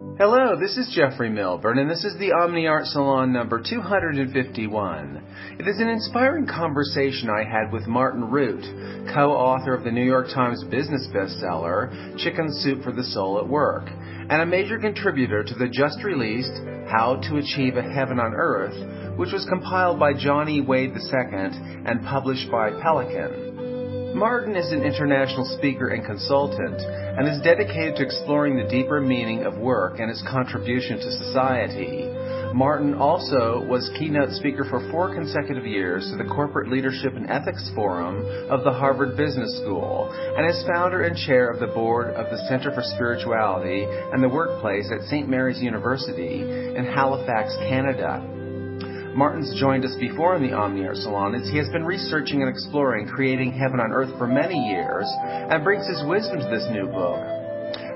Hello, this is Jeffrey Milburn, and this is the Omni Art Salon number 251. It is an inspiring conversation I had with Martin Rutte, co author of the New York Times business bestseller, Chicken Soup for the Soul at Work, and a major contributor to the just released How to Achieve a Heaven on Earth, which was compiled by John E. Wade II and published by Pelican. Martin is an international speaker and consultant and is dedicated to exploring the deeper meaning of work and its contribution to society. Martin also was keynote speaker for four consecutive years to the Corporate Leadership and Ethics Forum of the Harvard Business School and is founder and chair of the board of the Center for Spirituality and the Workplace at St. Mary's University in Halifax, Canada. Martin's joined us before in the Omni Art Salon as he has been researching and exploring creating heaven on earth for many years and brings his wisdom to this new book.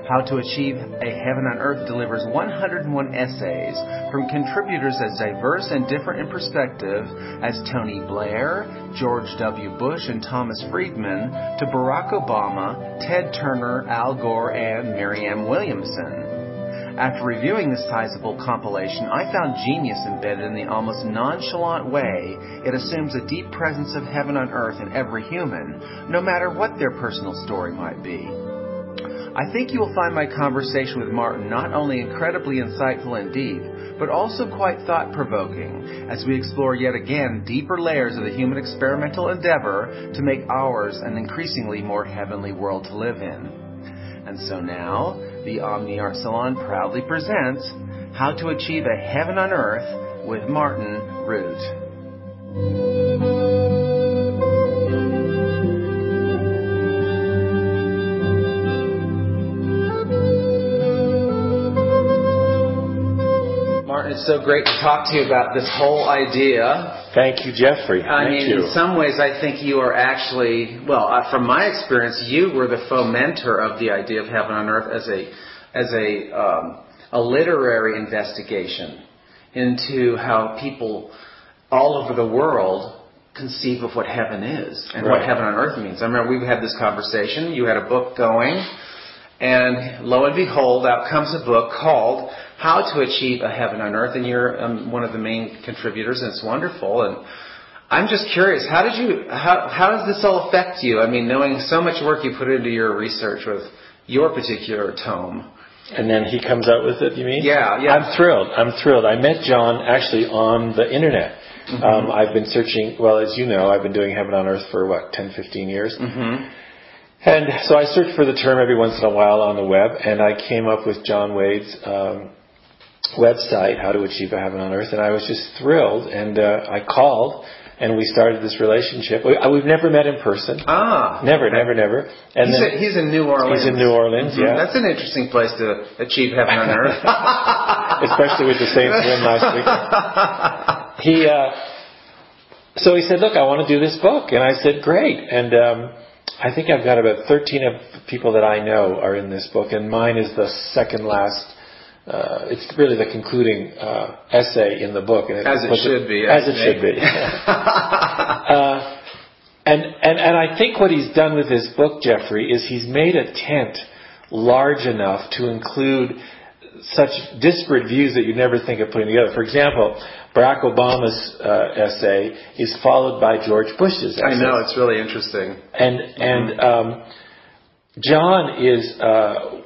How to Achieve a Heaven on Earth delivers 101 essays from contributors as diverse and different in perspective as Tony Blair, George W. Bush, and Thomas Friedman to Barack Obama, Ted Turner, Al Gore, and Marianne Williamson. After reviewing this sizable compilation, I found genius embedded in the almost nonchalant way it assumes a deep presence of heaven on earth in every human, no matter what their personal story might be. I think you will find my conversation with Martin not only incredibly insightful and deep, but also quite thought provoking as we explore yet again deeper layers of the human experimental endeavor to make ours an increasingly more heavenly world to live in. And so now, the Omni Art Salon proudly presents How to Achieve a Heaven on Earth with Martin Rutte. It's so great to talk to you about this whole idea Thank you, Jeffrey. I Thank mean, you. in some ways, I think you are actually, well, uh, from my experience, you were the fomenter of the idea of heaven on earth as a, as a, um, a literary investigation into how people all over the world conceive of what heaven is and what heaven on earth means. I remember we've had this conversation. You had a book going, and lo and behold, out comes a book called How to Achieve a Heaven on Earth, and you're um, one of the main contributors, and it's wonderful. And I'm just curious, how did you, how, how does this all affect you? I mean, knowing so much work you put into your research with your particular tome. And then he comes out with it, you mean? Yeah, yeah. I'm thrilled. I'm thrilled. I met John actually on the internet. Mm-hmm. Um, I've been searching, well, as you know, I've been doing Heaven on Earth for what, 10, 15 years? Mm-hmm. And so I search for the term every once in a while on the web, and I came up with John Wade's um, website, How to Achieve a Heaven on Earth, and I was just thrilled. And uh, I called, and we started this relationship. We, uh, we've never met in person. Ah. Never, never, never. And he's, then, a, he's in New Orleans. He's in New Orleans, Mhm. yeah. That's an interesting place to achieve heaven on earth. especially with the Saints win last week. He, uh, so he said, "Look, I want to do this book," and I said, "Great." And um, I think I've got about 13 of people that I know are in this book, and mine is the second last. Uh, it's really the concluding uh, essay in the book, and As it should be, As I it should be. uh, and and and I think what he's done with this book, Jeffrey, is he's made a tent large enough to include such disparate views that you'd never think of putting together. For example, Barack Obama's uh, essay is followed by George Bush's essay. I know, it's really interesting. And and um, John is uh,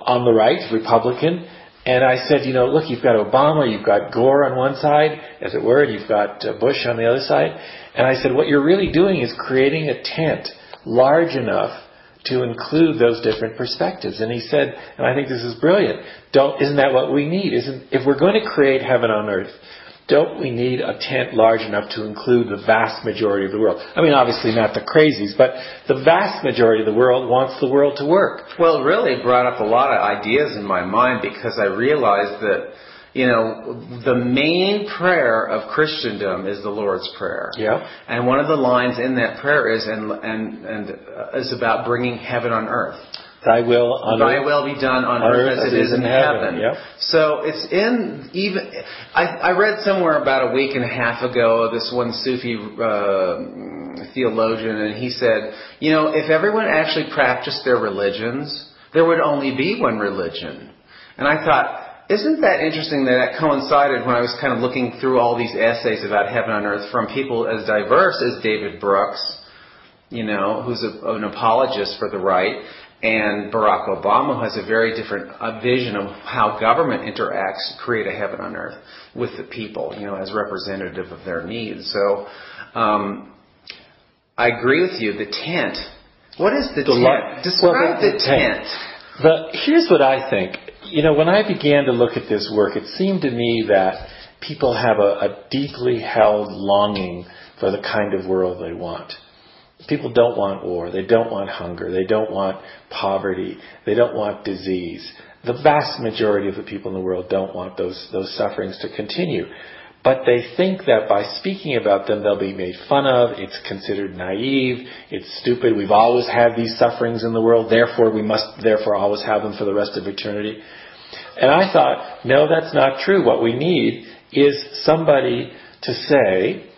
on the right, Republican. And I said, you know, look, you've got Obama, you've got Gore on one side, as it were, and you've got uh, Bush on the other side. And I said, what you're really doing is creating a tent large enough to include those different perspectives. And he said, and I think this is brilliant. Don't isn't that what we need? Isn't if we're going to create heaven on earth, don't we need a tent large enough to include the vast majority of the world? I mean, obviously not the crazies, but the vast majority of the world wants the world to work. Well, it really brought up a lot of ideas in my mind because I realized that, you know, the main prayer of Christendom is the Lord's Prayer. Yeah. And one of the lines in that prayer is and and and uh, is about bringing heaven on earth. Thy will on Thy earth. will be done on, on earth as it is in heaven. Yep. So it's in even. I, I read somewhere about a week and a half ago this one Sufi uh, theologian, and he said, you know, if everyone actually practiced their religions, there would only be one religion. And I thought, isn't that interesting that that coincided when I was kind of looking through all these essays about heaven on earth from people as diverse as David Brooks, you know, who's a, an apologist for the right, and Barack Obama has a very different uh, vision of how government interacts to create a heaven on earth with the people, you know, as representative of their needs. So, um, I agree with you. The tent. What is the, the tent? Describe well, the, the, tent. tent. The, here's what I think. You know, when I began to look at this work, it seemed to me that people have a, a deeply held longing for the kind of world they want. People don't want war. They don't want hunger. They don't want poverty. They don't want disease. The vast majority of the people in the world don't want those, those sufferings to continue. But they think that by speaking about them, they'll be made fun of. It's considered naive. It's stupid. We've always had these sufferings in the world. Therefore, we must therefore always have them for the rest of eternity. And I thought, no, that's not true. What we need is somebody to say,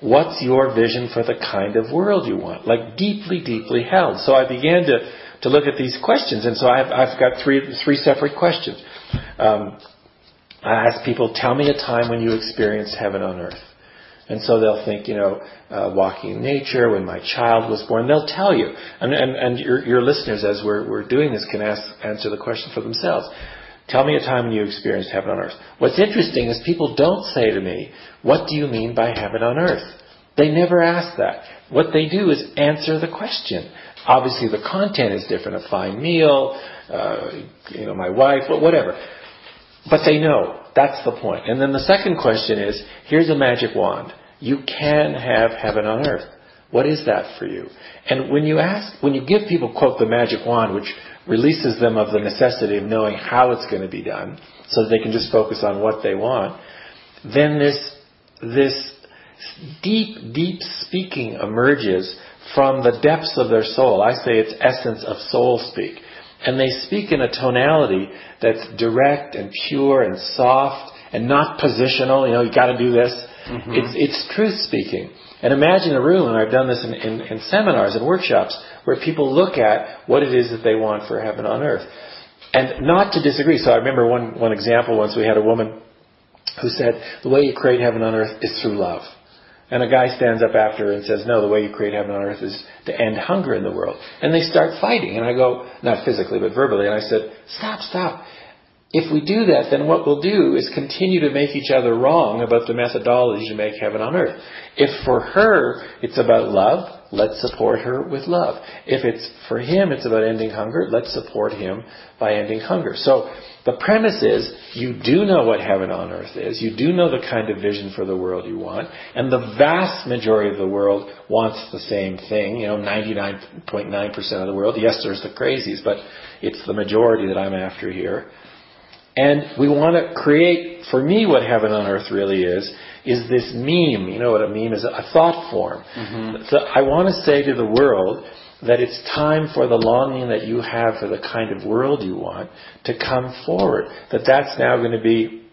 what's your vision for the kind of world you want? Like deeply, deeply held. So I began to, to look at these questions. And so I've, I've got three, three separate questions. Um, I ask people, tell me a time when you experienced heaven on earth. And so they'll think, you know, uh, walking in nature, when my child was born, they'll tell you. And, and, and your, your listeners, as we're, we're doing this, can ask, answer the question for themselves. Tell me a time when you experienced heaven on earth. What's interesting is people don't say to me, what do you mean by heaven on earth? They never ask that. What they do is answer the question. Obviously the content is different, a fine meal, uh, you know, my wife, whatever. But they know. That's the point. And then the second question is, here's a magic wand. You can have heaven on earth. What is that for you? And when you ask, when you give people, quote, the magic wand, which releases them of the necessity of knowing how it's going to be done, so that they can just focus on what they want, then this, this deep, deep speaking emerges from the depths of their soul. I say it's essence of soul speak. And they speak in a tonality that's direct and pure and soft and not positional. You know, you got to do this. Mm-hmm. It's it's truth speaking. And imagine a room, and I've done this in, in, in seminars and workshops, where people look at what it is that they want for heaven on earth. And not to disagree. So I remember one, one example once we had a woman who said, the way you create heaven on earth is through love. And a guy stands up after her and says, no, the way you create heaven on earth is to end hunger in the world. And they start fighting. And I go, not physically, but verbally. And I said, stop, stop. If we do that, then what we'll do is continue to make each other wrong about the methodology to make heaven on earth. If for her it's about love, let's support her with love. If it's for him it's about ending hunger, let's support him by ending hunger. So the premise is you do know what heaven on earth is. You do know the kind of vision for the world you want. And the vast majority of the world wants the same thing. You know, 99.9% of the world. Yes, there's the crazies, but it's the majority that I'm after here. And we want to create, for me, what heaven on earth really is, is this meme. You know what a meme is? A thought form. Mm-hmm. So I want to say to the world, that it's time for the longing that you have for the kind of world you want to come forward. That that's now going to be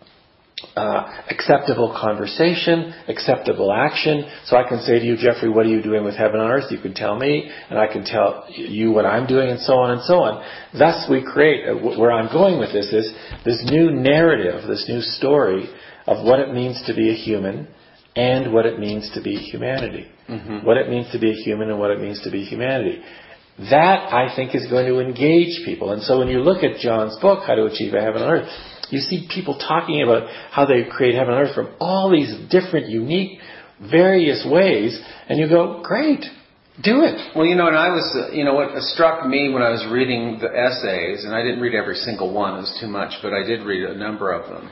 uh, acceptable conversation, acceptable action. So I can say to you, Jeffrey, what are you doing with heaven on earth? You can tell me, and I can tell you what I'm doing, and so on and so on. Thus, we create. Uh, where I'm going with this is this new narrative, this new story of what it means to be a human and what it means to be humanity. Mm-hmm. What it means to be a human and what it means to be humanity. That, I think, is going to engage people. And so when you look at John's book, How to Achieve a Heaven on Earth, you see people talking about how they create heaven on earth from all these different, unique, various ways, and you go, great, do it. Well, you know, and I was, uh, you know, what struck me when I was reading the essays, and I didn't read every single one, it was too much, but I did read a number of them.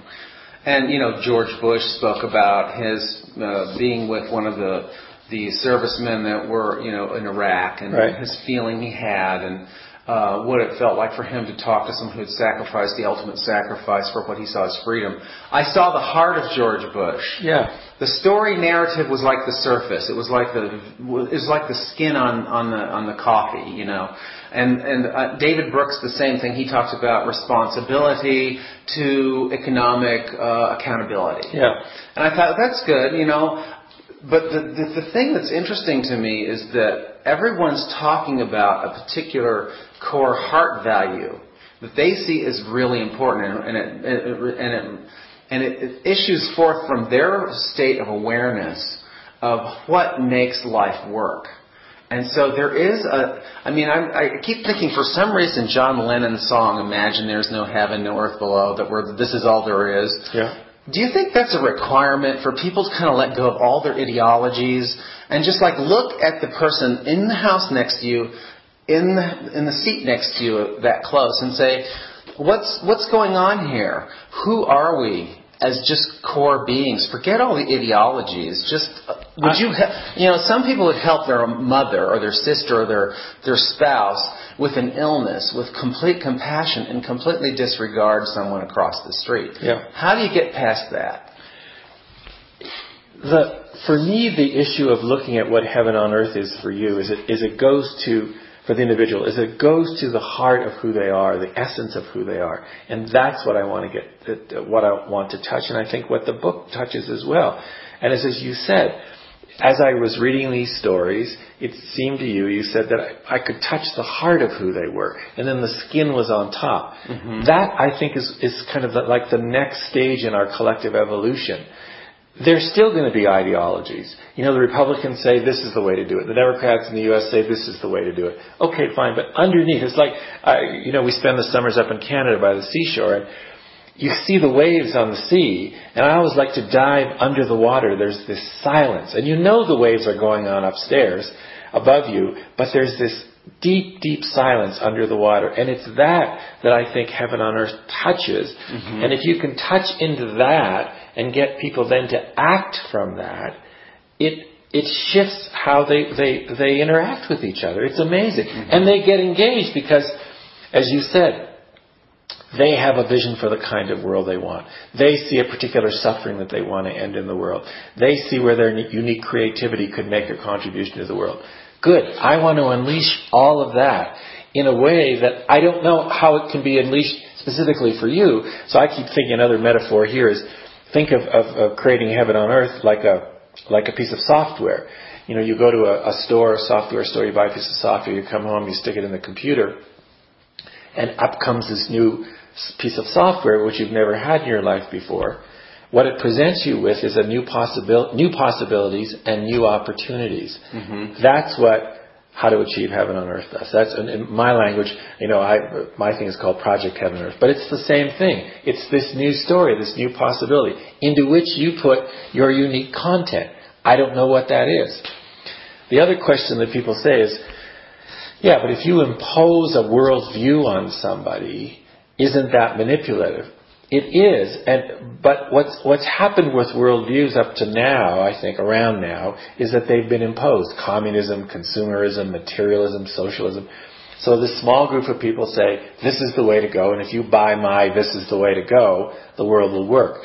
And you know, George Bush spoke about his uh, being with one of the the servicemen that were you know in Iraq and right. his feeling he had and uh, what it felt like for him to talk to someone who had sacrificed the ultimate sacrifice for what he saw as freedom. I saw the heart of George Bush. Yeah. The story narrative was like the surface. It was like the it was like the skin on on the on the coffee, you know. And, and uh, David Brooks, the same thing. He talks about responsibility to economic uh, accountability. Yeah. And I thought that's good, you know. But the, the, the thing that's interesting to me is that everyone's talking about a particular core heart value that they see as really important, and and it, and it, and it issues forth from their state of awareness of what makes life work. And so there is a, I mean, I'm, I keep thinking for some reason John Lennon's song, Imagine There's No Heaven, No Earth Below, that we're, this is all there is. Yeah. Do you think that's a requirement for people to kind of let go of all their ideologies and just like look at the person in the house next to you, in the, in the seat next to you that close and say, what's, what's going on here? Who are we? As just core beings. Forget all the ideologies. Just uh, would you, ha- you know, some people would help their mother or their sister or their their spouse with an illness with complete compassion and completely disregard someone across the street. Yeah. How do you get past that? The for me, the issue of looking at what heaven on earth is for you is it is it goes to for the individual is it goes to the heart of who they are, the essence of who they are, and that's what I want to get, what I want to touch, and I think what the book touches as well. And as, as you said, as I was reading these stories, it seemed to you, you said that I, I could touch the heart of who they were, and then the skin was on top. Mm-hmm. That I think is is kind of the, like the next stage in our collective evolution there's still going to be ideologies. You know, the Republicans say this is the way to do it. The Democrats in the U.S. say this is the way to do it. Okay, fine, but underneath, it's like, uh, you know, we spend the summers up in Canada by the seashore, and you see the waves on the sea, and I always like to dive under the water. There's this silence, and you know the waves are going on upstairs, above you, but there's this deep, deep silence under the water. And it's that that I think heaven on earth touches. Mm-hmm. And if you can touch into that and get people then to act from that, it it shifts how they, they, they interact with each other. It's amazing. Mm-hmm. And they get engaged because, as you said, they have a vision for the kind of world they want. They see a particular suffering that they want to end in the world. They see where their unique creativity could make a contribution to the world. Good. I want to unleash all of that in a way that I don't know how it can be unleashed specifically for you. So I keep thinking another metaphor here is think of, of, of creating heaven on earth like a like a piece of software. You know, you go to a, a store, a software store, you buy a piece of software, you come home, you stick it in the computer, and up comes this new piece of software which you've never had in your life before. What it presents you with is a new possibil- new possibilities and new opportunities. Mm-hmm. That's what how to achieve heaven on earth does. That's in, in my language. You know, I my thing is called Project Heaven on Earth, but it's the same thing. It's this new story, this new possibility into which you put your unique content. I don't know what that is. The other question that people say is, yeah, but if you impose a worldview on somebody, isn't that manipulative? It is, and but what's what's happened with worldviews up to now, I think, around now, is that they've been imposed: communism, consumerism, materialism, socialism. So this small group of people say, "This is the way to go," and if you buy my "This is the way to go," the world will work.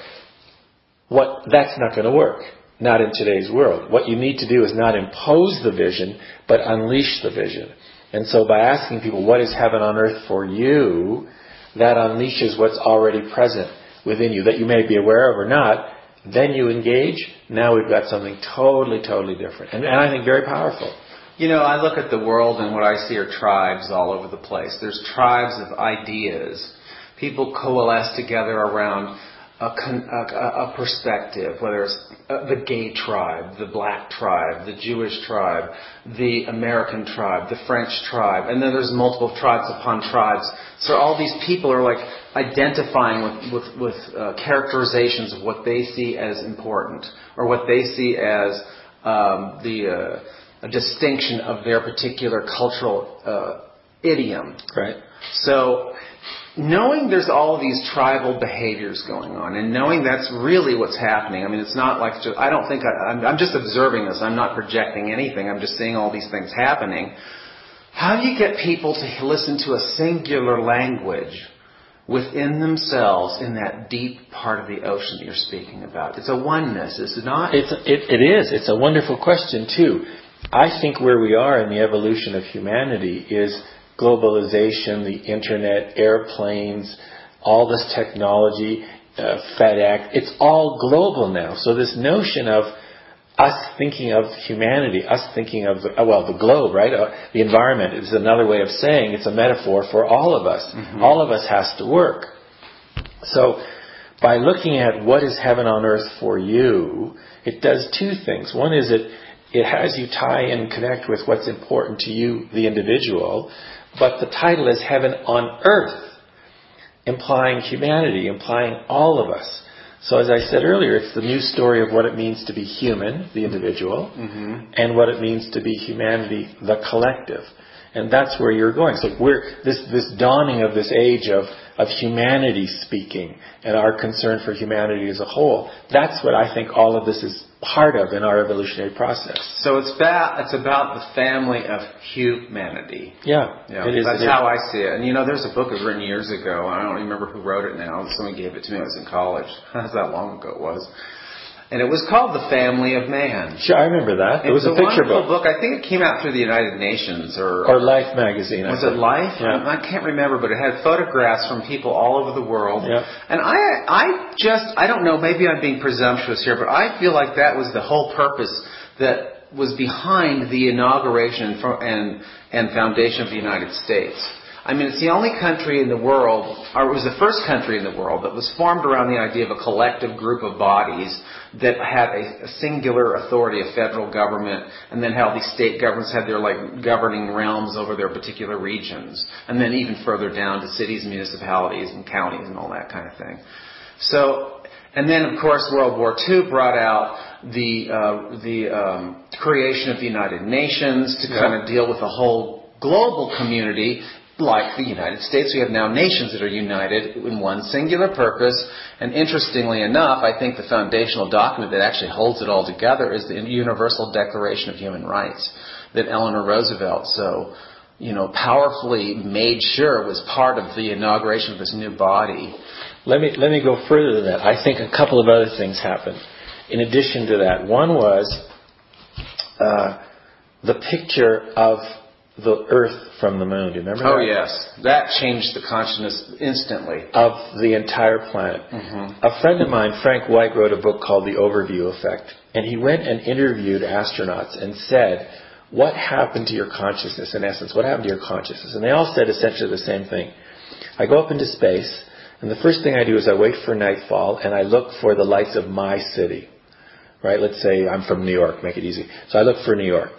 What that's not going to work. Not in today's world. What you need to do is not impose the vision, but unleash the vision. And so by asking people, what is heaven on earth for you? That unleashes what's already present within you that you may be aware of or not. Then you engage. Now we've got something totally, totally different. And, and I think very powerful. You know, I look at the world and what I see are tribes all over the place. There's tribes of ideas. People coalesce together around a, a, a, perspective, whether it's uh, the gay tribe, the black tribe, the Jewish tribe, the American tribe, the French tribe, and then there's multiple tribes upon tribes. So all these people are like identifying with, with, with uh, characterizations of what they see as important or what they see as um, the uh, a distinction of their particular cultural uh, idiom. Right. So knowing there's all these tribal behaviors going on and knowing that's really what's happening i mean it's not like just, i don't think I, I'm, I'm just observing this. I'm not projecting anything. I'm just seeing all these things happening. How do you get people to listen to a singular language within themselves in that deep part of the ocean that you're speaking about? It's a oneness is it not? It's, it, it is. It's a wonderful question too. I think where we are in the evolution of humanity is globalization, the internet, airplanes, all this technology, uh, FedEx, it's all global now. So this notion of us thinking of humanity, us thinking of, the, well, the globe, right? Uh, the environment is another way of saying it's a metaphor for all of us. Mm-hmm. All of us has to work. So, by looking at what is heaven on earth for you, it does two things. One is it, it has you tie and connect with what's important to you, the individual, but the title is Heaven on Earth, implying humanity, implying all of us. So as I said earlier, it's the new story of what it means to be human, the individual, mm-hmm. and what it means to be humanity, the collective. And that's where you're going. So we're, this, this dawning of this age of of humanity speaking and our concern for humanity as a whole. That's what I think all of this is part of in our evolutionary process. So it's about it's about the family of humanity. Yeah, yeah it is. That's it how is. I see it. And you know, there's a book I've written years ago. I don't remember who wrote it now. Someone gave it to me. I was in college. That's how long ago it was and it was called The Family of Man. Sure, I remember that. It, was, a, picture book. book. I think it came out through the United Nations or or Life magazine. Was it Life? Yeah. I can't remember, but it had photographs from people all over the world. Yeah. And I I just I don't know, maybe I'm being presumptuous here, but I feel like that was the whole purpose that was behind the inauguration and and and foundation of the United States. I mean, it's the only country in the world, or it was the first country in the world that was formed around the idea of a collective group of bodies that had a, a singular authority, a federal government, and then how these state governments had their like governing realms over their particular regions, and then even further down to cities, municipalities, and counties, and all that kind of thing. So, and then of course World War II brought out the uh, the um, creation of the United Nations to yeah. kind of deal with the whole global community like the United States, we have now nations that are united in one singular purpose. And interestingly enough, I think the foundational document that actually holds it all together is the Universal Declaration of Human Rights that Eleanor Roosevelt so, you know, powerfully made sure was part of the inauguration of this new body. Let me, let me go further than that. I think a couple of other things happened. In addition to that, one was uh, the picture of the Earth from the moon. Do you remember oh, that? yes. That changed the consciousness instantly. Of the entire planet. Mm-hmm. A friend of mine, Frank White, wrote a book called The Overview Effect. And he went and interviewed astronauts and said, What happened to your consciousness, in essence? What happened to your consciousness? And they all said essentially the same thing. I go up into space, and the first thing I do is I wait for nightfall, and I look for the lights of my city. Right? Let's say I'm from New York, make it easy. So I look for New York.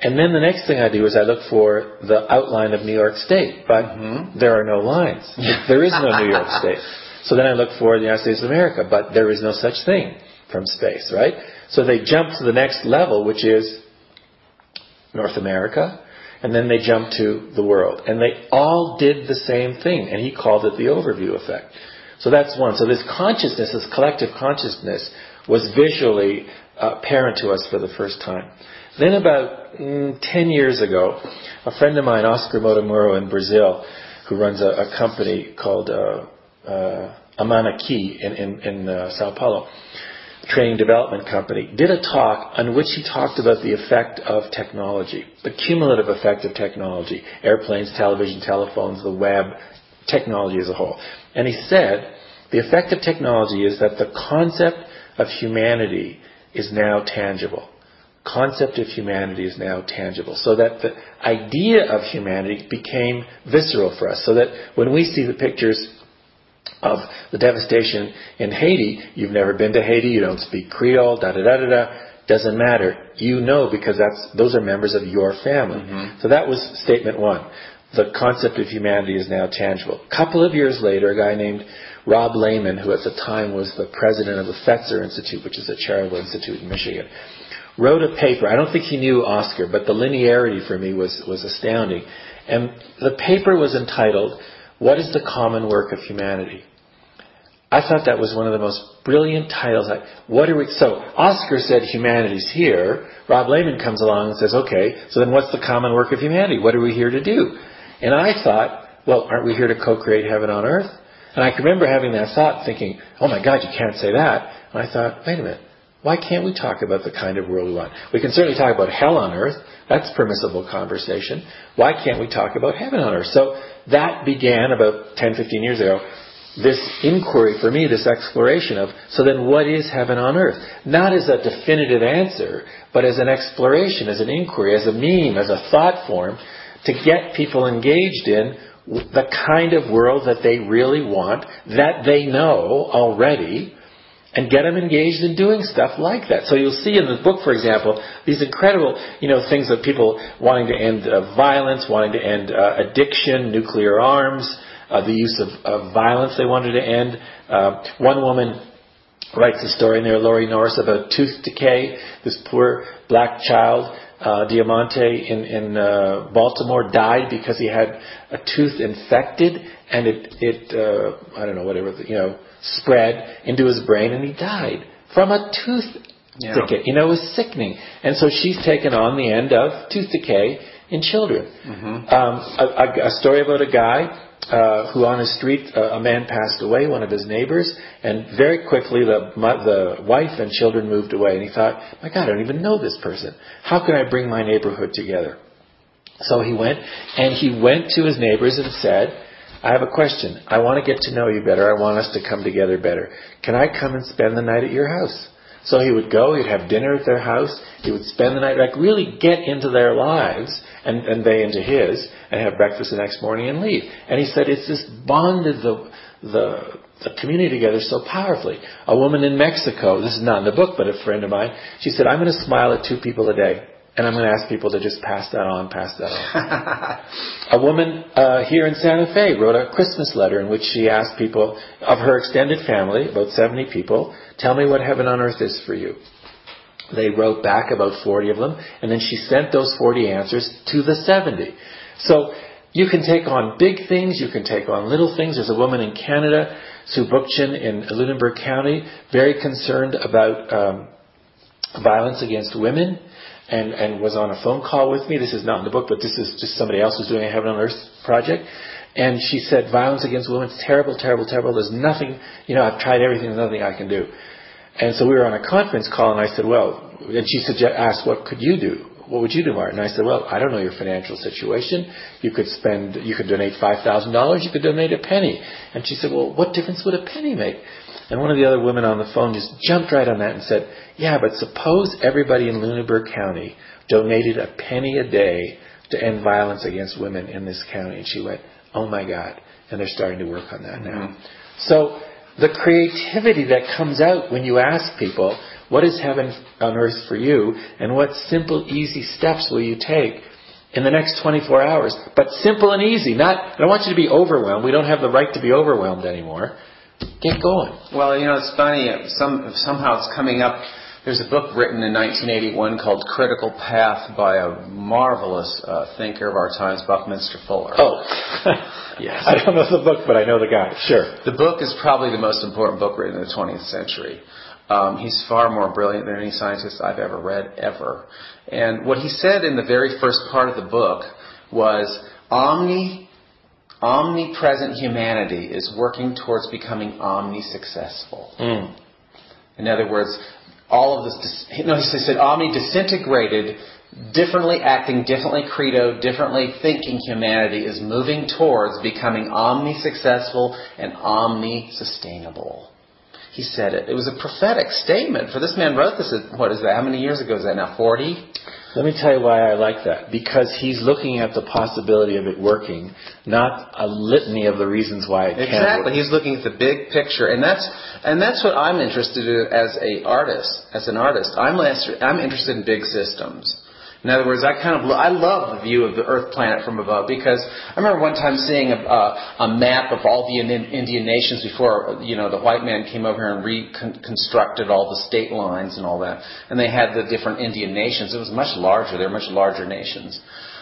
And then the next thing I do is I look for the outline of New York State, but mm-hmm. there are no lines. there is no New York State. So then I look for the United States of America, but there is no such thing from space, right? So they jump to the next level, which is North America, and then they jump to the world. And they all did the same thing, and he called it the overview effect. So that's one. So this consciousness, this collective consciousness, was visually uh, apparent to us for the first time. Then about mm, 10 years ago, a friend of mine, Oscar Motomura in Brazil, who runs a, a company called uh, uh, Amana Key in, in, in uh, Sao Paulo, training development company, did a talk on which he talked about the effect of technology, the cumulative effect of technology, airplanes, television, telephones, the web, technology as a whole. And he said, the effect of technology is that the concept of humanity is now tangible concept of humanity is now tangible. So that the idea of humanity became visceral for us. So that when we see the pictures of the devastation in Haiti, you've never been to Haiti, you don't speak Creole, da da da da da, doesn't matter. You know because that's those are members of your family. Mm-hmm. So that was statement one. The concept of humanity is now tangible. A couple of years later, a guy named Rob Lehman, who at the time was the president of the Fetzer Institute, which is a charitable institute in Michigan, wrote a paper. I don't think he knew Oscar, but the linearity for me was, was astounding. And the paper was entitled, What is the Common Work of Humanity? I thought that was one of the most brilliant titles. I, What are we, so Oscar said humanity's here. Rob Lehman comes along and says, okay, so then what's the common work of humanity? What are we here to do? And I thought, well, aren't we here to co-create heaven on earth? And I can remember having that thought thinking, oh my God, you can't say that. And I thought, wait a minute. Why can't we talk about the kind of world we want? We can certainly talk about hell on earth. That's permissible conversation. Why can't we talk about heaven on earth? So that began about 10, 15 years ago this inquiry for me, this exploration of, so then what is heaven on earth? Not as a definitive answer, but as an exploration, as an inquiry, as a meme, as a thought form to get people engaged in the kind of world that they really want, that they know already, and get them engaged in doing stuff like that. So you'll see in the book, for example, these incredible, you know, things of people wanting to end uh, violence, wanting to end uh, addiction, nuclear arms, uh, the use of, of, violence they wanted to end. Uh, one woman writes a story in there, Laurie Norris, about tooth decay. This poor black child uh, Deamonte in, in uh, Baltimore died because he had a tooth infected and it, it uh, I don't know, whatever, you know, spread into his brain and he died from a tooth yeah. decay. You know, it was sickening. And so she's taken on the end of tooth decay in children. Mm-hmm. Um, a, a, a story about a guy uh, who on his street, uh, a man passed away, one of his neighbors, and very quickly the, the wife and children moved away. And he thought, my God, I don't even know this person. How can I bring my neighborhood together? So he went, and he went to his neighbors and said, I have a question. I want to get to know you better. I want us to come together better. Can I come and spend the night at your house? So he would go, he'd have dinner at their house, he would spend the night, like really get into their lives, and, and they into his, and have breakfast the next morning and leave. And he said it's just bonded the, the, the community together so powerfully. A woman in Mexico, this is not in the book, but a friend of mine, she said, I'm going to smile at two people a day. And I'm going to ask people to just pass that on, pass that on. a woman uh, here in Santa Fe wrote a Christmas letter in which she asked people of her extended family, about 70 people, tell me what heaven on earth is for you. They wrote back about 40 of them, and then she sent those 40 answers to the 70. So you can take on big things, you can take on little things. There's a woman in Canada, Sue Bookchin in Lunenburg County, very concerned about um, violence against women and, and was on a phone call with me. This is not in the book, but this is just somebody else who's doing a Heaven on Earth project. And she said, violence against women is terrible, terrible, terrible. There's nothing, you know, I've tried everything, there's nothing I can do. And so we were on a conference call, and I said, well, and she suggest, asked, what could you do? What would you do, Martin? And I said, well, I don't know your financial situation. You could spend, you could donate $5,000, you could donate a penny. And she said, well, what difference would a penny make? And one of the other women on the phone just jumped right on that and said, yeah, but suppose everybody in Lunenburg County donated a penny a day to end violence against women in this county. And she went, oh my God. And they're starting to work on that now. Mm-hmm. So the creativity that comes out when you ask people, what is heaven on earth for you? And what simple, easy steps will you take in the next 24 hours? But simple and easy. Not, I don't want you to be overwhelmed. We don't have the right to be overwhelmed anymore. Get going. Well, you know, it's funny. Some, somehow it's coming up. There's a book written in 1981 called Critical Path by a marvelous uh, thinker of our times, Buckminster Fuller. Oh, yes. I don't know the book, but I know the guy. Sure. The book is probably the most important book written in the 20th century. Um, he's far more brilliant than any scientist I've ever read, ever. And what he said in the very first part of the book was omni omnipresent humanity is working towards becoming omni-successful. Mm. In other words, all of this, no, he said omni-disintegrated, differently acting, differently credo, differently thinking humanity is moving towards becoming omni-successful and omni-sustainable. He said it. It was a prophetic statement. For this man wrote this, what is that? How many years ago is that now? 40? Let me tell you why I like that. Because he's looking at the possibility of it working, not a litany of the reasons why it exactly. can't Exactly. He's looking at the big picture, and that's and that's what I'm interested in as a artist. As an artist, I'm less, I'm interested in big systems. In other words, I kind of I love the view of the Earth planet from above because I remember one time seeing a, a map of all the Indian nations before you know the white man came over here and reconstructed all the state lines and all that, and they had the different Indian nations. It was much larger; they were much larger nations.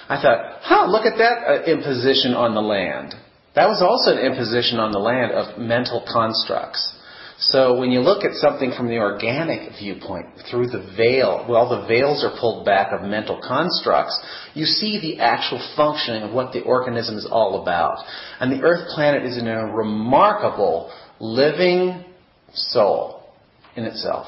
I thought, huh, look at that uh, imposition on the land. That was also an imposition on the land of mental constructs. So when you look at something from the organic viewpoint, through the veil, well, the veils are pulled back of mental constructs, you see the actual functioning of what the organism is all about. And the Earth planet is in a remarkable living soul in itself.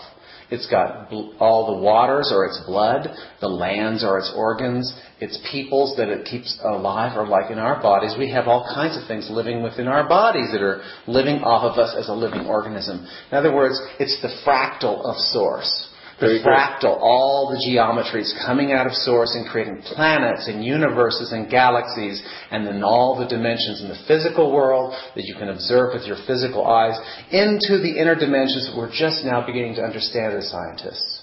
It's got bl- all the waters or its blood, the lands or its organs, its peoples that it keeps alive, or like in our bodies, we have all kinds of things living within our bodies that are living off of us as a living organism. In other words, it's the fractal of Source. Very the good. fractal, all the geometries coming out of Source and creating planets and universes and galaxies, and then all the dimensions in the physical world that you can observe with your physical eyes into the inner dimensions that we're just now beginning to understand as scientists.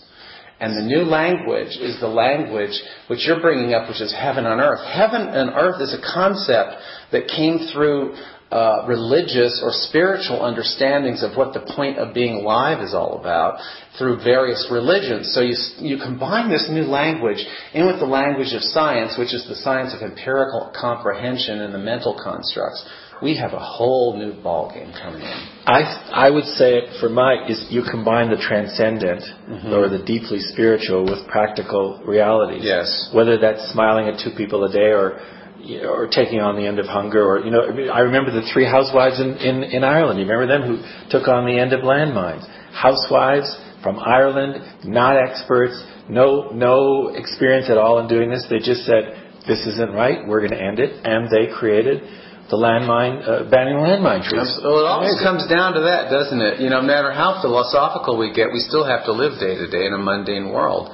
And the new language is the language which you're bringing up, which is heaven on earth. Heaven and earth is a concept that came through uh, religious or spiritual understandings of what the point of being alive is all about through various religions. So you, you combine this new language in with the language of science, which is the science of empirical comprehension and the mental constructs. We have a whole new ballgame coming in. I, I would say for my is you combine the transcendent or the deeply spiritual with practical realities. Yes. Whether that's smiling at two people a day or you know, or taking on the end of hunger or you know I remember the three housewives in, in, in Ireland. You remember them who took on the end of landmines. Housewives from Ireland, not experts, no no experience at all in doing this. They just said this isn't right. We're going to end it, and they created the landmine uh, banning landmine trees. Well, it always comes down to that, doesn't it? You know, no matter how philosophical we get, we still have to live day to day in a mundane world.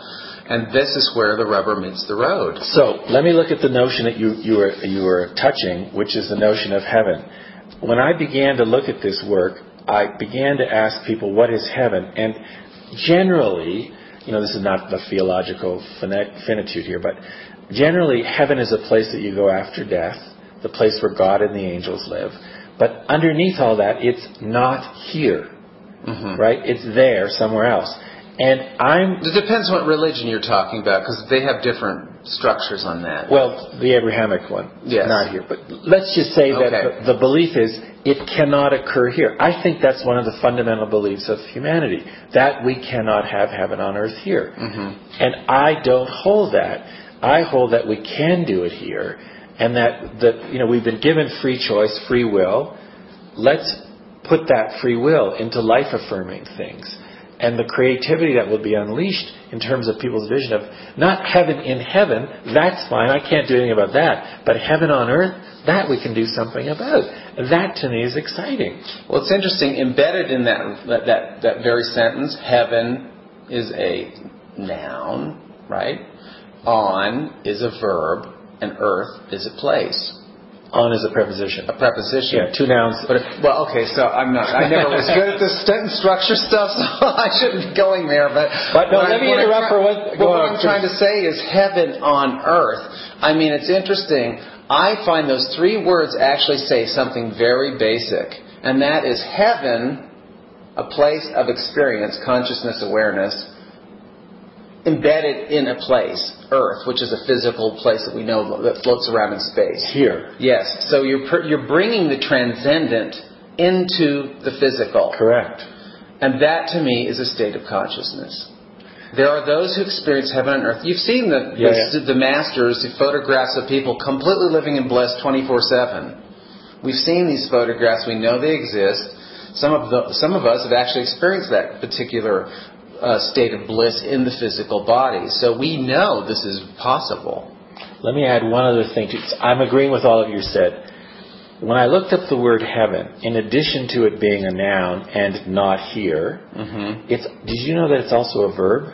And this is where the rubber meets the road. So let me look at the notion that you, you, were, you were touching, which is the notion of heaven. When I began to look at this work, I began to ask people, what is heaven? And generally, you know, this is not the theological finitude here, but generally, heaven is a place that you go after death, the place where God and the angels live. But underneath all that, it's not here, mm-hmm. right? It's there somewhere else. And I'm It depends what religion you're talking about, because they have different structures on that. Well, the Abrahamic one, Yes. not here. But let's just say that Okay. the, the belief is it cannot occur here. I think that's one of the fundamental beliefs of humanity that we cannot have heaven on earth here. Mm-hmm. And I don't hold that. I hold that we can do it here, and that that you know we've been given free choice, free will. Let's put that free will into life affirming things. And the creativity that will be unleashed in terms of people's vision of not heaven in heaven, that's fine, I can't do anything about that. But heaven on earth, that we can do something about. That to me is exciting. Well, it's interesting. Embedded in that that that, that very sentence, heaven is a noun, right? On is a verb, and earth is a place, On is a preposition. a preposition. Yeah, two nouns. But if, well, okay, so I'm not. I never was good at this sentence structure stuff, so I shouldn't be going there. But But no, let I- me interrupt for one- go what on, I'm trying to say is heaven on earth. I mean, it's interesting. I find those three words actually say something very basic, and that is heaven, a place of experience, consciousness, awareness, embedded in a place, earth, which is a physical place that we know that floats around in space. Here. Yes. So you're pr- you're bringing the transcendent into the physical, Correct. and that to me is a state of consciousness. There are those who experience heaven on earth. You've seen the Yeah, the, the masters, the photographs of people completely living in bliss 24/7. We've seen these photographs. We know they exist. Some of the some of us have actually experienced that particular uh, state of bliss in the physical body. So we know this is possible. Let me add one other thing. I'm agreeing with all of you said. When I looked up the word heaven, in addition to it being a noun and not here, it's. Did you know that it's also a verb?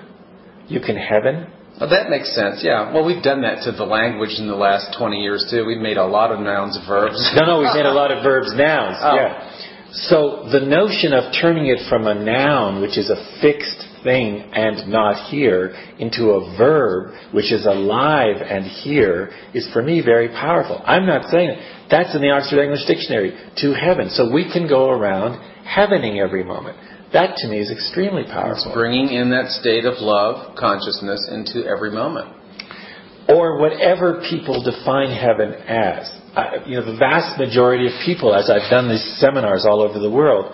You can heaven. Well, that makes sense. Yeah. Well, we've done that to the language in the last 20 years too. We've made a lot of nouns verbs. No, no, we've made a lot of verbs nouns. Oh. Yeah. So the notion of turning it from a noun, which is a fixed thing and not here, into a verb, which is alive and here, is for me very powerful. I'm not saying. That's in the Oxford English Dictionary, to heaven. So we can go around heavening every moment. That to me is extremely It's powerful. bringing in that state of love consciousness into every moment. or whatever people define heaven as. I, you know, the vast majority of people, as I've done these seminars all over the world,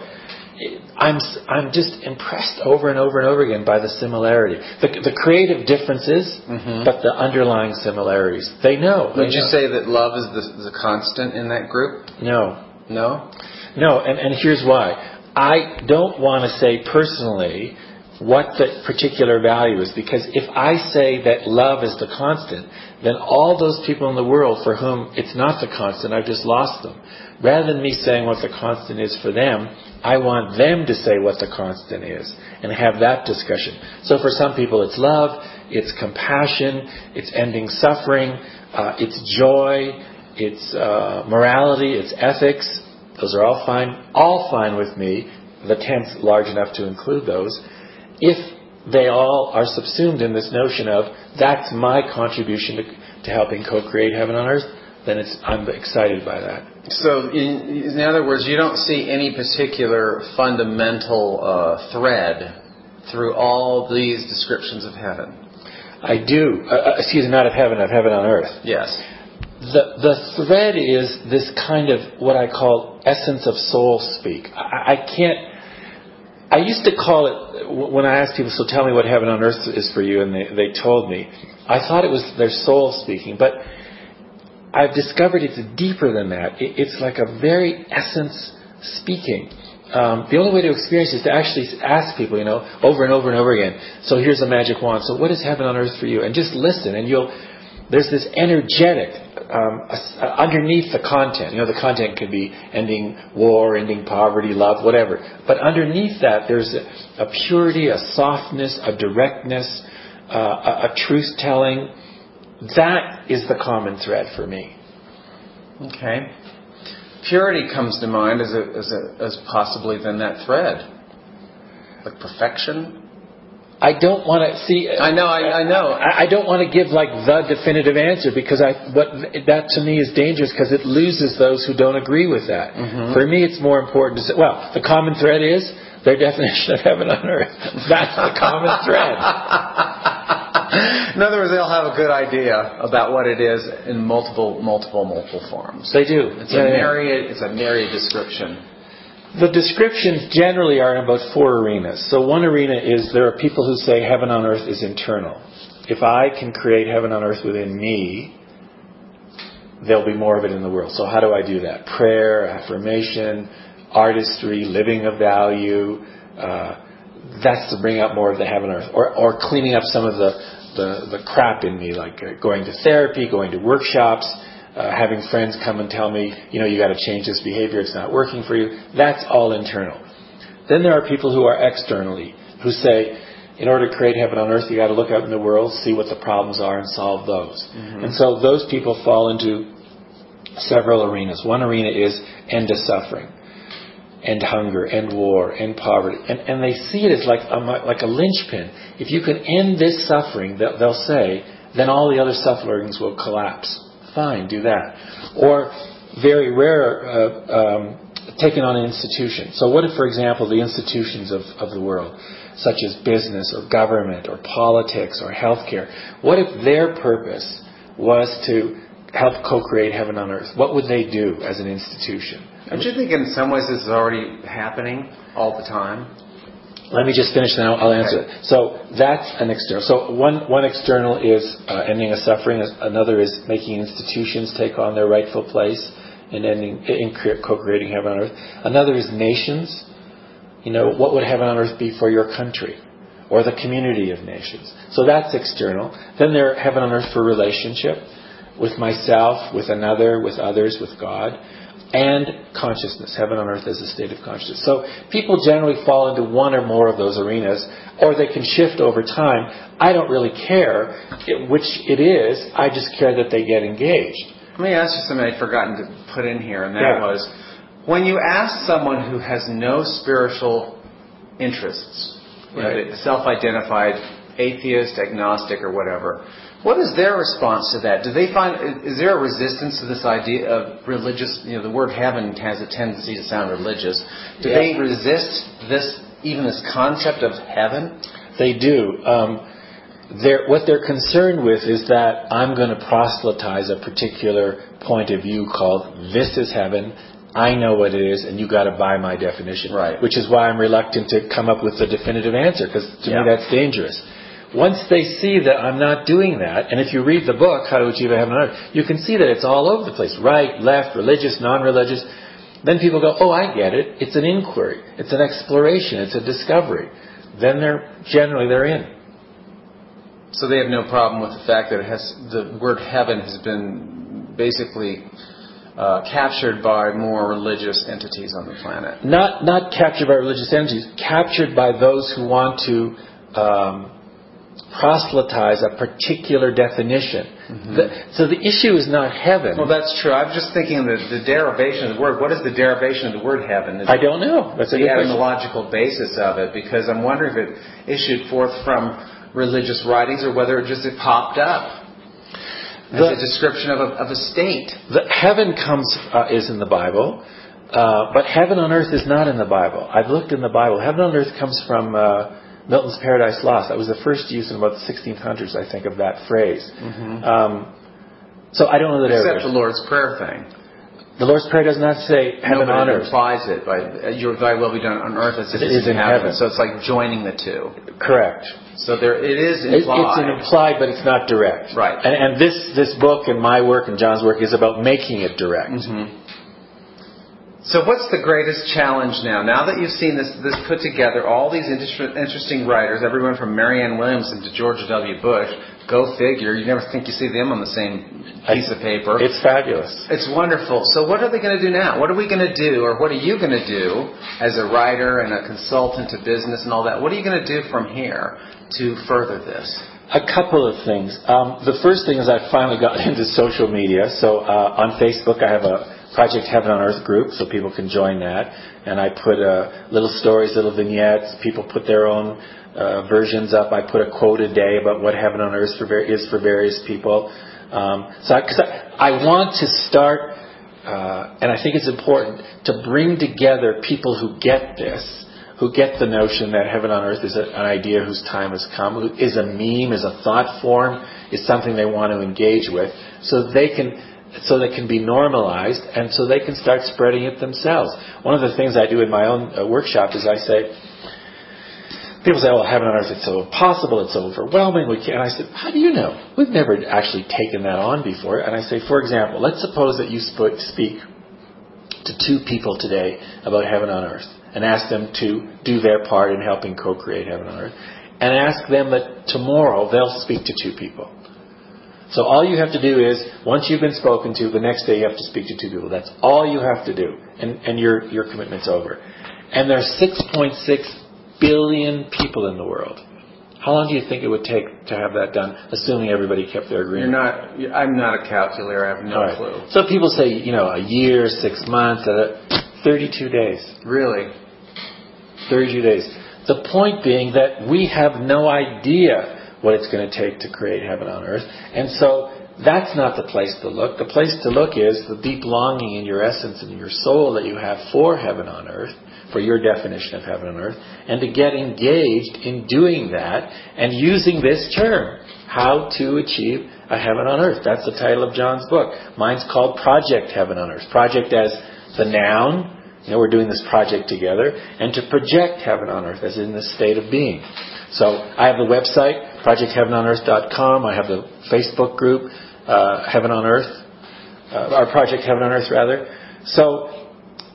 I'm I'm just impressed over and over and over again by the similarity, the, the creative differences, but the underlying similarities. They know. they Mm-hmm. Would you say that love is the, the constant in that group? no? No. No, and, and here's why. I don't want to say personally what the particular value is. Because if I say that love is the constant, then all those people in the world for whom it's not the constant, I've just lost them. Rather than me saying what the constant is for them, I want them to say what the constant is and have that discussion. So for some people it's love, it's compassion, it's ending suffering, uh, it's joy, it's uh, morality, it's ethics. Those are all fine, all fine with me. The tense large enough to include those if they all are subsumed in this notion of that's my contribution to, to helping co-create heaven on earth, then it's, I'm excited by that. So, in, in other words, you don't see any particular fundamental uh, thread through all these descriptions of heaven. I do. Uh, uh, excuse me, not of heaven, of heaven on earth. Yes. The, the thread is this kind of what I call essence of soul speak. I, I can't I used to call it, when I asked people, so tell me what heaven on earth is for you, and they, they told me, I thought it was their soul speaking, but I've discovered it's deeper than that. It, it's like a very essence speaking. Um, the only way to experience is to actually ask people, you know, over and over and over again. So here's a magic wand. So what is heaven on earth for you? And just listen, and you'll. There's this energetic um, uh, underneath the content. You know, the content could be ending war, ending poverty, love, whatever. But underneath that, there's a, a purity, a softness, a directness, uh, a, a truth telling. That is the common thread for me. Okay. Purity comes to mind as, a, as, a, as possibly then that thread. Like perfection, I don't want to see. I know, I, I know. I, I, don't want to give like the definitive answer because I what that to me is dangerous because it loses those who don't agree with that. Mm-hmm. For me, it's more important to say. Well, the common thread is their definition of heaven on earth. That's the common thread. in other words, they'll have a good idea about what it is in multiple, multiple, multiple forms. They do. It's yeah, a myriad. Yeah. It's a myriad description. The descriptions generally are in about four arenas. So one arena is there are people who say heaven on earth is internal. If I can create heaven on earth within me, there'll be more of it in the world. So how do I do that? Prayer, affirmation, artistry, living of value. Uh, that's to bring up more of the heaven on earth, or, or cleaning up some of the, the, the crap in me, like uh, going to therapy, going to workshops, uh, having friends come and tell me, you know, you got to change this behavior, it's not working for you. That's all internal. Then there are people who are externally, who say, in order to create heaven on earth, you got to look out in the world, see what the problems are, and solve those. Mm-hmm. And so those people fall into several arenas. One arena is end of suffering, end hunger, and war, and poverty, and and they see it as like a, like a linchpin. If you can end this suffering, they'll say, then all the other sufferings will collapse. Fine, do that. Or very rare, uh, um, taken on an institution. So what if, for example, the institutions of, of the world, such as business or government or politics or healthcare, what if their purpose was to help co-create heaven on earth? What would they do as an institution? Don't you think in some ways this is already happening all the time? Let me just finish, then I'll, I'll answer it. So that's an external. So one one external is uh, ending a suffering. Another is making institutions take on their rightful place in ending in co-creating heaven on earth. Another is nations. You know, what would heaven on earth be for your country? Or the community of nations. So that's external. Then there heaven on earth for relationship with myself, with another, with others, with God and consciousness, heaven on earth is a state of consciousness. So people generally fall into one or more of those arenas, or they can shift over time. I don't really care which it is, I just care that they get engaged. Let me ask you something I'd forgotten to put in here, and that yeah. was when you ask someone who has no spiritual interests, right. self identified atheist, agnostic, or whatever, what is their response to that? Do they find is there a resistance to this idea of religious? You know, the word heaven has a tendency to sound religious. Do yeah. they resist this, even this concept of heaven? They do. Um, they're, what they're concerned with is that I'm going to proselytize a particular point of view called "This is heaven." I know what it is, and you got to buy my definition. Right. Which is why I'm reluctant to come up with a definitive answer, because to yeah. me that's dangerous. Once they see that I'm not doing that, and if you read the book, How to Achieve a Heaven on Earth, you can see that it's all over the place. Right, left, religious, non-religious. Then people go, oh, I get it. It's an inquiry. It's an exploration. It's a discovery. then they're generally they're in. So they have no problem with the fact that it has the word heaven has been basically uh, captured by more religious entities on the planet. Not not captured by religious entities, captured by those who want to um, proselytize a particular definition. Mm-hmm. The, so the issue is not heaven. Well, that's true. I'm just thinking of the, the derivation of the word. What is the derivation of the word heaven? Is I don't know. That's the etymological basis of it, because I'm wondering if it issued forth from religious writings or whether it just it popped up. As the, a description of a, of a state. The heaven comes uh, is in the Bible, uh, but heaven on earth is not in the Bible. I've looked in the Bible. Heaven on earth comes from uh, Milton's Paradise Lost. That was the first use in about the 1600s, I think, of that phrase. Mm-hmm. Um, so I don't know that. Except the Lord's Prayer thing. The Lord's Prayer does not say heaven no, on earth. It implies it by your Thy will be done on earth as it is, in heaven. heaven. So it's like joining the two. Correct. So there, it is implied. It's an implied, but it's not direct. Right. And, and this this book and my work and John's work is about making it direct. Mm-hmm. So what's the greatest challenge now? Now that you've seen this, this put together, all these inter- interesting writers, everyone from Marianne Williamson to George W. Bush, go figure. You never think you see them on the same piece of paper. It's fabulous. It's wonderful. So what are they going to do now? What are we going to do, or what are you going to do as a writer and a consultant to business and all that? What are you going to do from here to further this? A couple of things. Um, the first thing is I finally got into social media. So uh, on Facebook, I have a Project Heaven on Earth group, so people can join that. And I put uh, little stories, little vignettes. People put their own uh, versions up. I put a quote a day about what Heaven on Earth for, is for various people. Um, so, because I, I, want to start, uh, and I think it's important to bring together people who get this, who get the notion that heaven on earth is a, an idea whose time has come, is a meme, is a thought form, is something they want to engage with, so they can so that can be normalized and so they can start spreading it themselves. One of the things I do in my own uh, workshop is I say, people say, oh, heaven on earth, it's so impossible, it's so overwhelming. We can't. And I said, how do you know? We've never actually taken that on before. And I say, for example, let's suppose that you speak to two people today about heaven on earth and ask them to do their part in helping co-create heaven on earth and ask them that tomorrow they'll speak to two people. So all you have to do is, once you've been spoken to, the next day you have to speak to two people. That's all you have to do. And, and your, your commitment's over. And there's 6.6 billion people in the world. How long do you think it would take to have that done, assuming everybody kept their agreement? You're not. I'm not a calculator. I have no right. clue. So people say, you know, a year, six months, uh, 32 days. Really? 32 days. The point being that we have no idea what it's going to take to create heaven on earth. And so that's not the place to look. The place to look is the deep longing in your essence and your soul that you have for heaven on earth, for your definition of heaven on earth, and to get engaged in doing that and using this term, how to achieve a heaven on earth. That's the title of John's book. Mine's called Project Heaven on Earth. Project as the noun, you know, we're doing this project together, and to project heaven on earth as in the state of being. So I have the website, projectheavenonearth.com. I have the Facebook group, uh, Heaven on Earth, uh, our Project Heaven on Earth, rather. So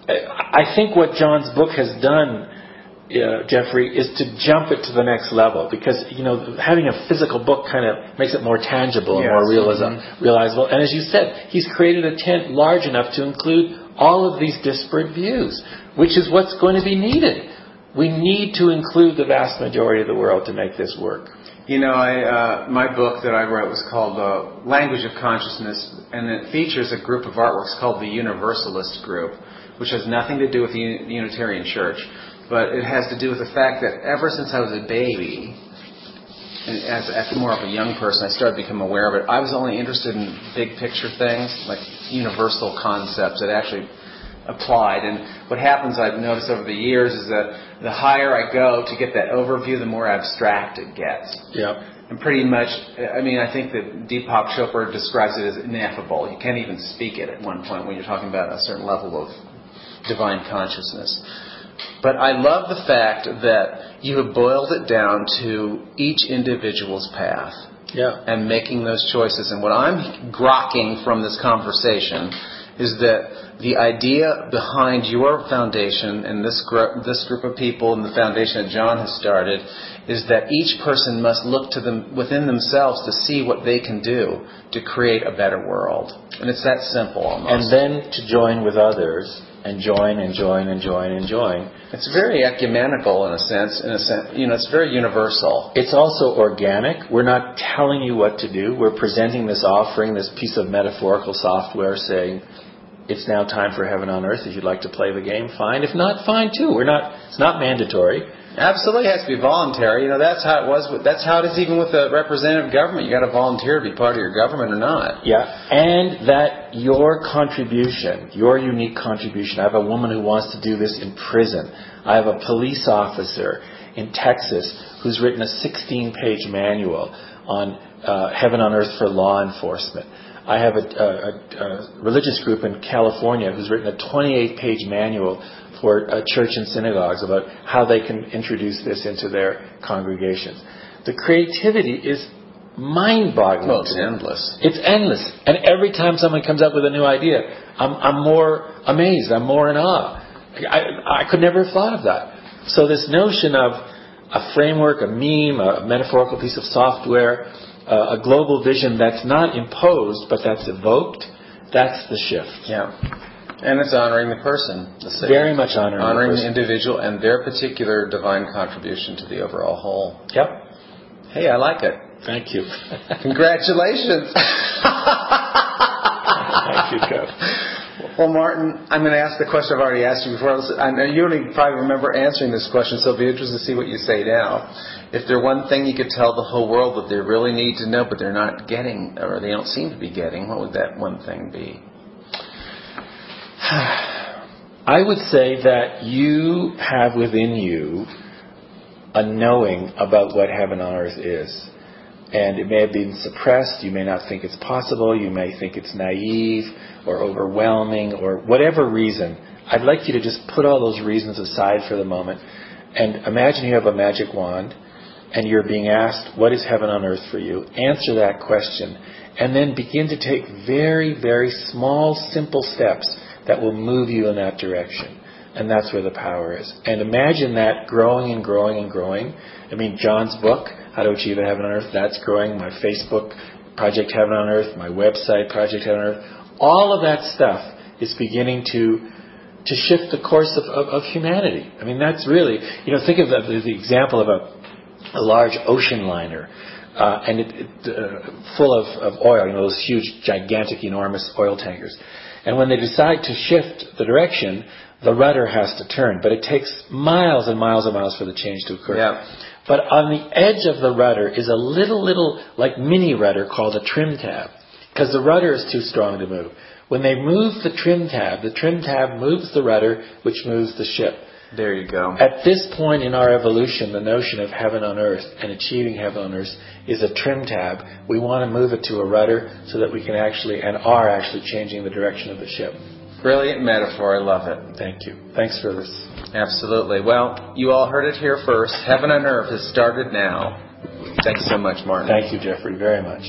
I think what John's book has done, uh, Jeffrey, is to jump it to the next level because you know having a physical book kind of makes it more tangible and yes. more realism, mm-hmm. realizable. And as you said, he's created a tent large enough to include all of these disparate views, which is what's going to be needed. We need to include the vast majority of the world to make this work. You know, I, uh, my book that I wrote was called uh, Language of Consciousness, and it features a group of artworks called the Universalist Group, which has nothing to do with the Unitarian Church, but it has to do with the fact that ever since I was a baby, and as, as more of a young person, I started to become aware of it. I was only interested in big picture things, like universal concepts that actually applied. And what happens, I've noticed over the years, is that the higher I go to get that overview, the more abstract it gets. Yep. And pretty much, I mean, I think that Deepak Chopra describes it as ineffable. You can't even speak it at one point when you're talking about a certain level of divine consciousness. But I love the fact that you have boiled it down to each individual's path. Yeah. And making those choices. And what I'm grokking from this conversation is that the idea behind your foundation and this group, this group of people and the foundation that John has started is that each person must look to them within themselves to see what they can do to create a better world. And it's that simple almost. And then to join with others and join and join and join and join. It's very ecumenical in a sense. In a sense, you know, it's very universal. It's also organic. We're not telling you what to do. We're presenting this offering, this piece of metaphorical software, saying it's now time for heaven on earth. If you'd like to play the game, fine. If not, fine too. We're not. It's not mandatory. Absolutely has to be voluntary. You know, that's how it was. With, that's how it is even with the representative government. You got to volunteer to be part of your government or not. Yeah, and that your contribution, your unique contribution. I have a woman who wants to do this in prison. I have a police officer in Texas who's written a 16-page manual on uh, heaven on earth for law enforcement. I have a, a, a, religious group in California who's written a 28 page manual for uh, church and synagogues about how they can introduce this into their congregations. The creativity is mind boggling. Well, it's endless. It's endless. And every time someone comes up with a new idea, I'm, I'm more amazed. I'm more in awe. I, I could never have thought of that. So this notion of a framework, a meme, a metaphorical piece of software, a global vision that's not imposed but that's evoked, that's the shift. Yeah. And it's honoring the person. The Very much honoring, honoring the, the, individual and their particular divine contribution to the overall whole. Yep. Hey, I like it. Thank you. Congratulations. Thank you, Kev. Well, Martin, I'm going to ask the question I've already asked you before. I know you only probably remember answering this question, so it'll be interesting to see what you say now. If there's one thing you could tell the whole world that they really need to know, but they're not getting, or they don't seem to be getting, what would that one thing be? I would say that you have within you a knowing about what heaven on earth is. And it may have been suppressed. You may not think it's possible. You may think it's naive or overwhelming or whatever reason. I'd like you to just put all those reasons aside for the moment and imagine you have a magic wand and you're being asked, What is heaven on earth for you? Answer that question and then begin to take very, very small, simple steps that will move you in that direction. And that's where the power is. And imagine that growing and growing and growing. I mean, John's book, How to Achieve Heaven on Earth, that's growing. My Facebook, Project Heaven on Earth, my website, Project Heaven on Earth. All of that stuff is beginning to to shift the course of, of, of humanity. I mean, that's really, you know, think of the, the example of a, a large ocean liner. Uh, and it, it uh, full of, of oil, you know, those huge, gigantic, enormous oil tankers. And when they decide to shift the direction, the rudder has to turn. But it takes miles and miles and miles for the change to occur. Yeah. But on the edge of the rudder is a little, little, like mini rudder called a trim tab. Because the rudder is too strong to move. When they move the trim tab, the trim tab moves the rudder, which moves the ship. There you go. At this point in our evolution, the notion of heaven on earth and achieving heaven on earth is a trim tab. We want to move it to a rudder so that we can actually and are actually changing the direction of the ship. Brilliant metaphor. I love it. Thank you. Thanks for this. Absolutely. Well, you all heard it here first. Heaven on earth has started now. Thanks so much, Martin. Thank you, Jeffrey, very much.